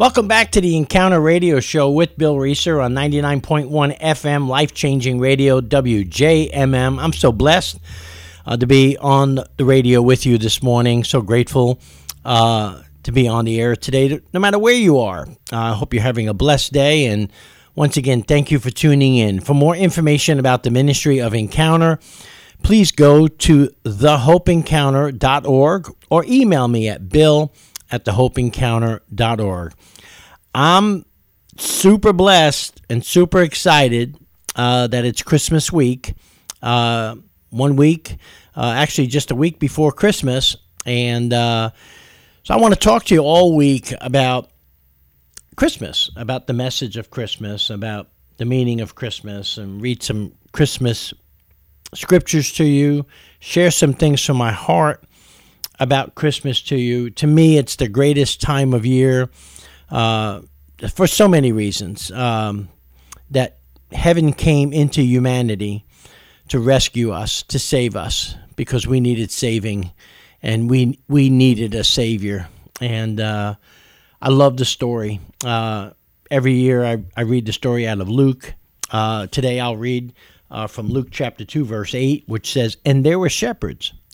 Welcome back to the Encounter Radio Show with Bill Reeser on 99.1 FM, life changing radio, WJMM. I'm so blessed uh, to be on the radio with you this morning. So grateful uh, to be on the air today, no matter where you are. Uh, I hope you're having a blessed day. And once again, thank you for tuning in. For more information about the ministry of Encounter, please go to thehopeencounter.org or email me at bill at thehopeencounter.org. I'm super blessed and super excited uh, that it's Christmas week. Uh, one week, uh, actually, just a week before Christmas. And uh, so I want to talk to you all week about Christmas, about the message of Christmas, about the meaning of Christmas, and read some Christmas scriptures to you, share some things from my heart about Christmas to you. To me, it's the greatest time of year uh, for so many reasons. Um, that heaven came into humanity to rescue us, to save us, because we needed saving, and we we needed a savior. And uh, I love the story. Uh, every year I, I read the story out of Luke. Uh, today I'll read uh, from Luke chapter 2, verse 8, which says, And there were shepherds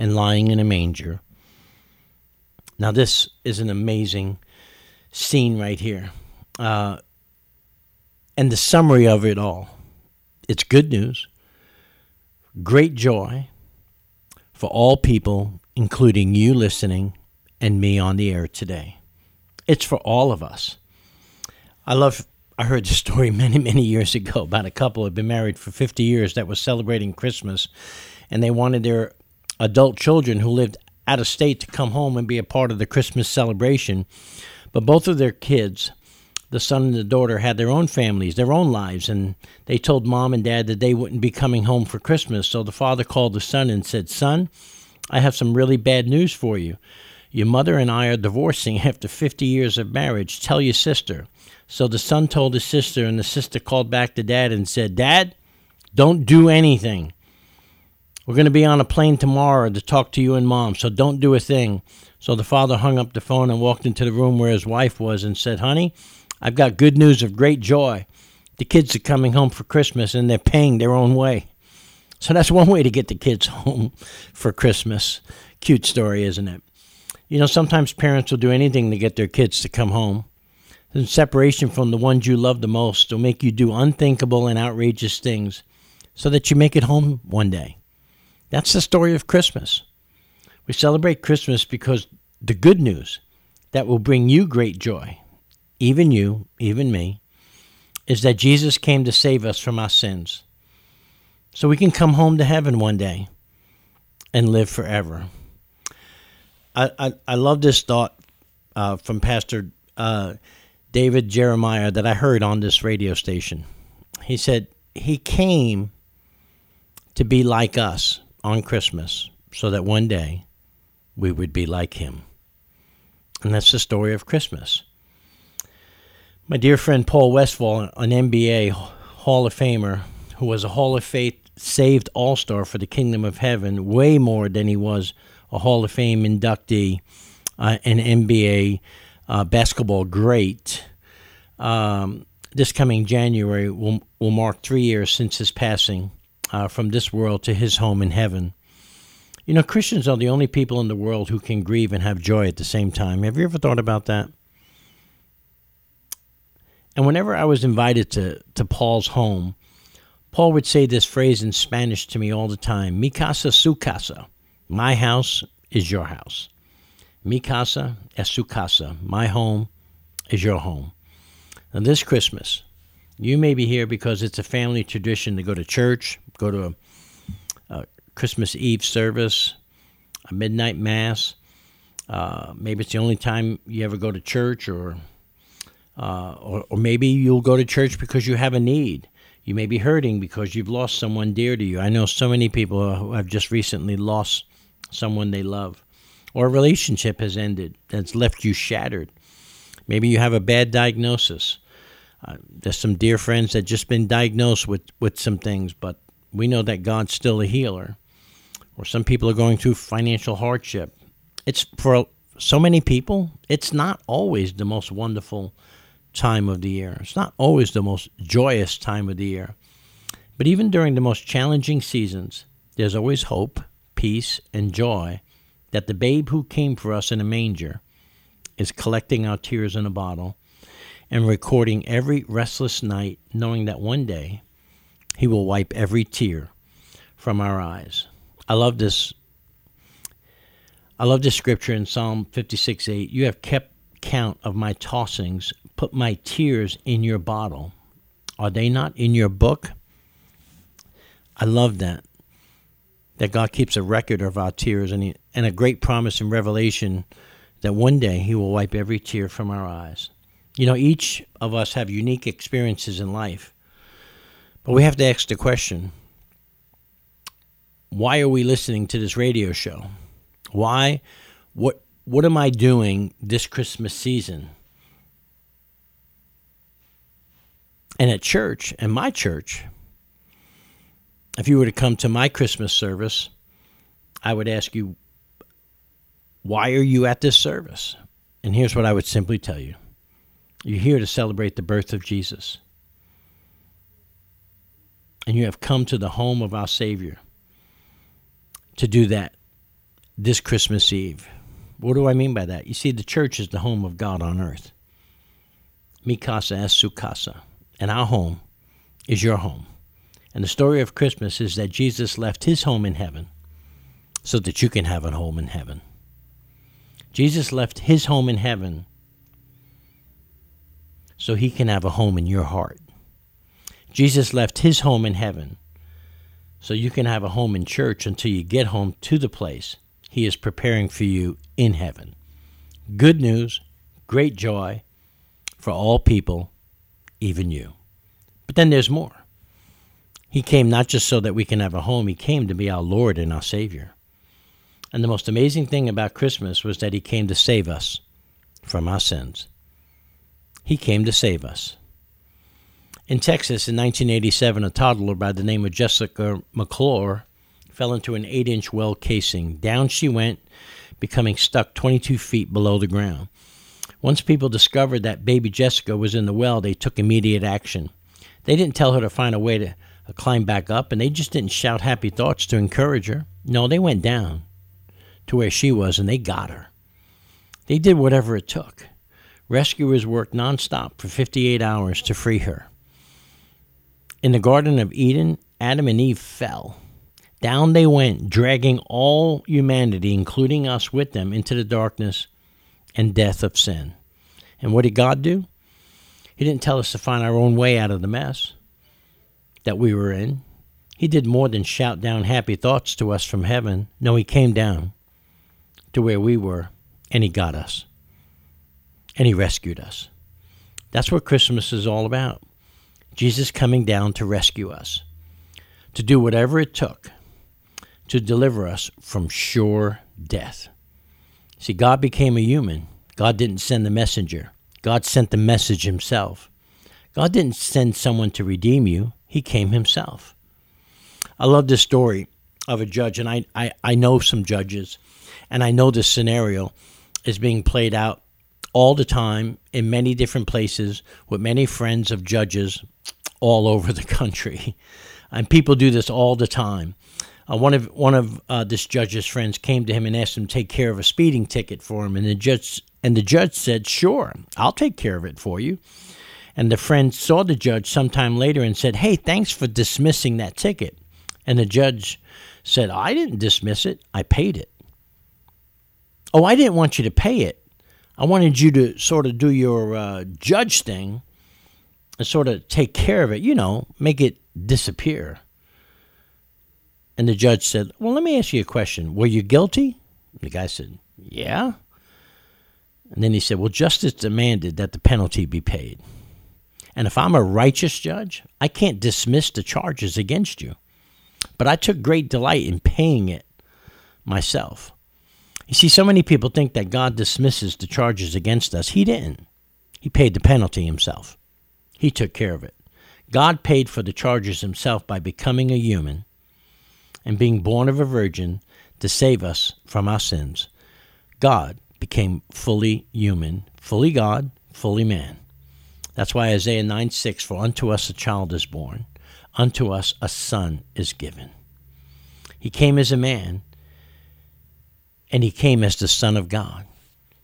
and lying in a manger. Now, this is an amazing scene right here. Uh, and the summary of it all it's good news, great joy for all people, including you listening and me on the air today. It's for all of us. I love I heard the story many, many years ago about a couple who had been married for 50 years that was celebrating Christmas, and they wanted their adult children who lived out of state to come home and be a part of the Christmas celebration. But both of their kids, the son and the daughter, had their own families, their own lives, and they told mom and dad that they wouldn't be coming home for Christmas. So the father called the son and said, Son, I have some really bad news for you. Your mother and I are divorcing after 50 years of marriage. Tell your sister. So the son told his sister, and the sister called back to dad and said, Dad, don't do anything. We're going to be on a plane tomorrow to talk to you and mom, so don't do a thing. So the father hung up the phone and walked into the room where his wife was and said, Honey, I've got good news of great joy. The kids are coming home for Christmas and they're paying their own way. So that's one way to get the kids home for Christmas. Cute story, isn't it? You know, sometimes parents will do anything to get their kids to come home. And separation from the ones you love the most will make you do unthinkable and outrageous things so that you make it home one day. That's the story of Christmas. We celebrate Christmas because the good news that will bring you great joy, even you, even me, is that Jesus came to save us from our sins. So we can come home to heaven one day and live forever. I, I, I love this thought uh, from Pastor uh, David Jeremiah that I heard on this radio station. He said, He came to be like us on Christmas so that one day we would be like him. And that's the story of Christmas. My dear friend Paul Westphal, an NBA Hall of Famer, who was a Hall of Faith saved All Star for the Kingdom of Heaven, way more than he was a Hall of Fame inductee, uh, an NBA uh, basketball great. Um, this coming January will, will mark three years since his passing uh, from this world to his home in heaven. You know, Christians are the only people in the world who can grieve and have joy at the same time. Have you ever thought about that? And whenever I was invited to, to Paul's home, Paul would say this phrase in Spanish to me all the time Mi casa, su casa. My house is your house. Mi casa es su casa. My home is your home. And this Christmas, you may be here because it's a family tradition to go to church, go to a, a Christmas Eve service, a midnight mass. Uh, maybe it's the only time you ever go to church or Uh, or, or maybe you'll go to church because you have a need. You may be hurting because you've lost someone dear to you. I know so many people who have just recently lost someone they love, or a relationship has ended that's left you shattered. Maybe you have a bad diagnosis. Uh, there's some dear friends that just been diagnosed with, with some things, but we know that God's still a healer. Or some people are going through financial hardship. It's for so many people, it's not always the most wonderful time of the year. It's not always the most joyous time of the year. But even during the most challenging seasons, there's always hope, peace, and joy that the babe who came for us in a manger is collecting our tears in a bottle and recording every restless night, knowing that one day he will wipe every tear from our eyes. I love this. I love this scripture in Psalm 56 8. You have kept count of my tossings, put my tears in your bottle. Are they not in your book? I love that. That God keeps a record of our tears and, he, and a great promise in Revelation that one day He will wipe every tear from our eyes. You know, each of us have unique experiences in life, but we have to ask the question why are we listening to this radio show? Why? What? What am I doing this Christmas season? And at church, and my church, if you were to come to my Christmas service, I would ask you, why are you at this service? And here's what I would simply tell you you're here to celebrate the birth of Jesus. And you have come to the home of our Savior to do that this Christmas Eve. What do I mean by that? You see, the church is the home of God on earth. Mi casa es su casa. And our home is your home. And the story of Christmas is that Jesus left his home in heaven so that you can have a home in heaven. Jesus left his home in heaven so he can have a home in your heart. Jesus left his home in heaven so you can have a home in church until you get home to the place He is preparing for you in heaven. Good news, great joy for all people, even you. But then there's more. He came not just so that we can have a home, He came to be our Lord and our Savior. And the most amazing thing about Christmas was that He came to save us from our sins. He came to save us. In Texas in 1987, a toddler by the name of Jessica McClure fell into an 8 inch well casing. Down she went, becoming stuck 22 feet below the ground. Once people discovered that baby Jessica was in the well, they took immediate action. They didn't tell her to find a way to uh, climb back up, and they just didn't shout happy thoughts to encourage her. No, they went down to where she was and they got her. They did whatever it took. Rescuers worked nonstop for 58 hours to free her. In the Garden of Eden, Adam and Eve fell. Down they went, dragging all humanity, including us, with them into the darkness and death of sin. And what did God do? He didn't tell us to find our own way out of the mess that we were in. He did more than shout down happy thoughts to us from heaven. No, He came down to where we were and He got us. And He rescued us. That's what Christmas is all about. Jesus coming down to rescue us, to do whatever it took to deliver us from sure death. See, God became a human. God didn't send the messenger, God sent the message himself. God didn't send someone to redeem you, He came Himself. I love this story of a judge, and I, I, I know some judges, and I know this scenario is being played out all the time in many different places with many friends of judges all over the country. And people do this all the time. Uh, one of one of uh, this judge's friends came to him and asked him to take care of a speeding ticket for him, and the judge and the judge said, "Sure, I'll take care of it for you." And the friend saw the judge sometime later and said, "Hey, thanks for dismissing that ticket." And the judge said, "I didn't dismiss it. I paid it." Oh, I didn't want you to pay it. I wanted you to sort of do your uh, judge thing and sort of take care of it, you know, make it disappear. And the judge said, Well, let me ask you a question. Were you guilty? The guy said, Yeah. And then he said, Well, justice demanded that the penalty be paid. And if I'm a righteous judge, I can't dismiss the charges against you. But I took great delight in paying it myself. You see, so many people think that God dismisses the charges against us. He didn't. He paid the penalty himself, He took care of it. God paid for the charges himself by becoming a human and being born of a virgin to save us from our sins. God became fully human, fully God, fully man. That's why Isaiah 9 6 For unto us a child is born, unto us a son is given. He came as a man, and he came as the Son of God.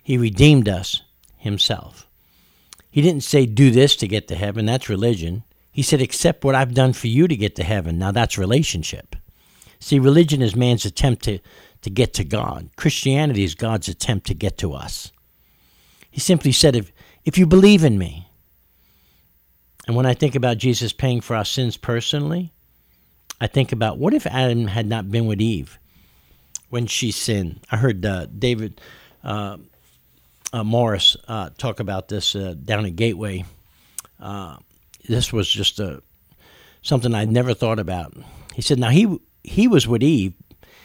He redeemed us himself. He didn't say, Do this to get to heaven. That's religion. He said, Accept what I've done for you to get to heaven. Now that's relationship. See, religion is man's attempt to, to get to God. Christianity is God's attempt to get to us. He simply said, if, if you believe in me, and when I think about Jesus paying for our sins personally, I think about what if Adam had not been with Eve when she sinned? I heard uh, David uh, uh, Morris uh, talk about this uh, down at Gateway. This was just a, something I'd never thought about. He said, now he he was with Eve.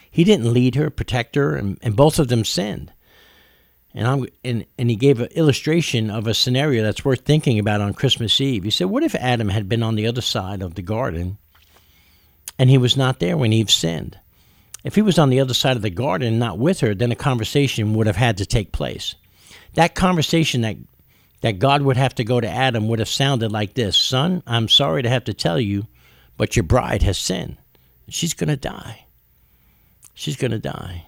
He didn't lead her, protect her, and, and both of them sinned. And, I'm, and, and he gave an illustration of a scenario that's worth thinking about on Christmas Eve. He said, What if Adam had been on the other side of the garden and he was not there when Eve sinned? If he was on the other side of the garden and not with her, then a conversation would have had to take place. That conversation that, that God would have to go to Adam would have sounded like this Son, I'm sorry to have to tell you, but your bride has sinned. She's going to die. She's going to die.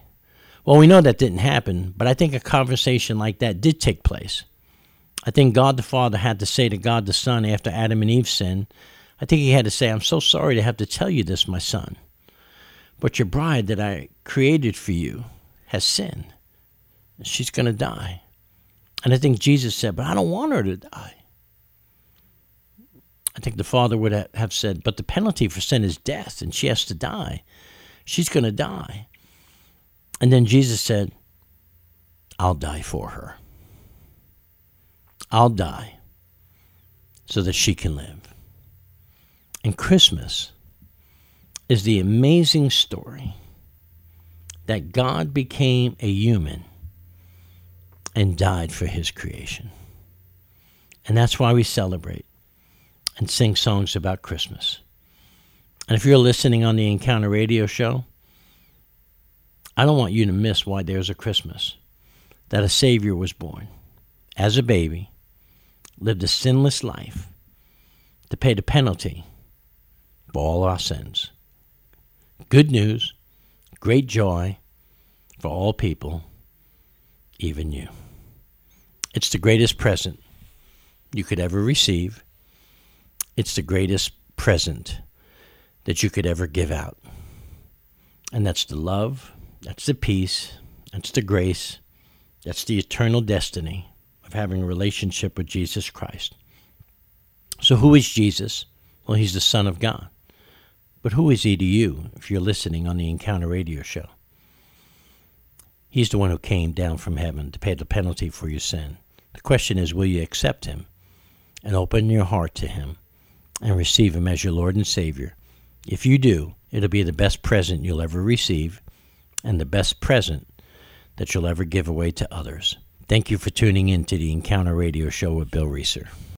Well, we know that didn't happen, but I think a conversation like that did take place. I think God the Father had to say to God the Son after Adam and Eve sinned, I think he had to say, I'm so sorry to have to tell you this, my son. But your bride that I created for you has sinned. She's going to die. And I think Jesus said, But I don't want her to die. I think the father would have said, But the penalty for sin is death, and she has to die. She's going to die. And then Jesus said, I'll die for her. I'll die so that she can live. And Christmas is the amazing story that God became a human and died for his creation. And that's why we celebrate and sing songs about Christmas. And if you're listening on the Encounter Radio Show, I don't want you to miss why there's a Christmas. That a Savior was born as a baby, lived a sinless life to pay the penalty for all our sins. Good news, great joy for all people, even you. It's the greatest present you could ever receive. It's the greatest present that you could ever give out. And that's the love, that's the peace, that's the grace, that's the eternal destiny of having a relationship with Jesus Christ. So, who is Jesus? Well, he's the Son of God. But who is he to you if you're listening on the Encounter Radio Show? He's the one who came down from heaven to pay the penalty for your sin. The question is, will you accept him and open your heart to him and receive him as your Lord and Savior? If you do, it'll be the best present you'll ever receive and the best present that you'll ever give away to others. Thank you for tuning in to the Encounter Radio Show with Bill Reeser.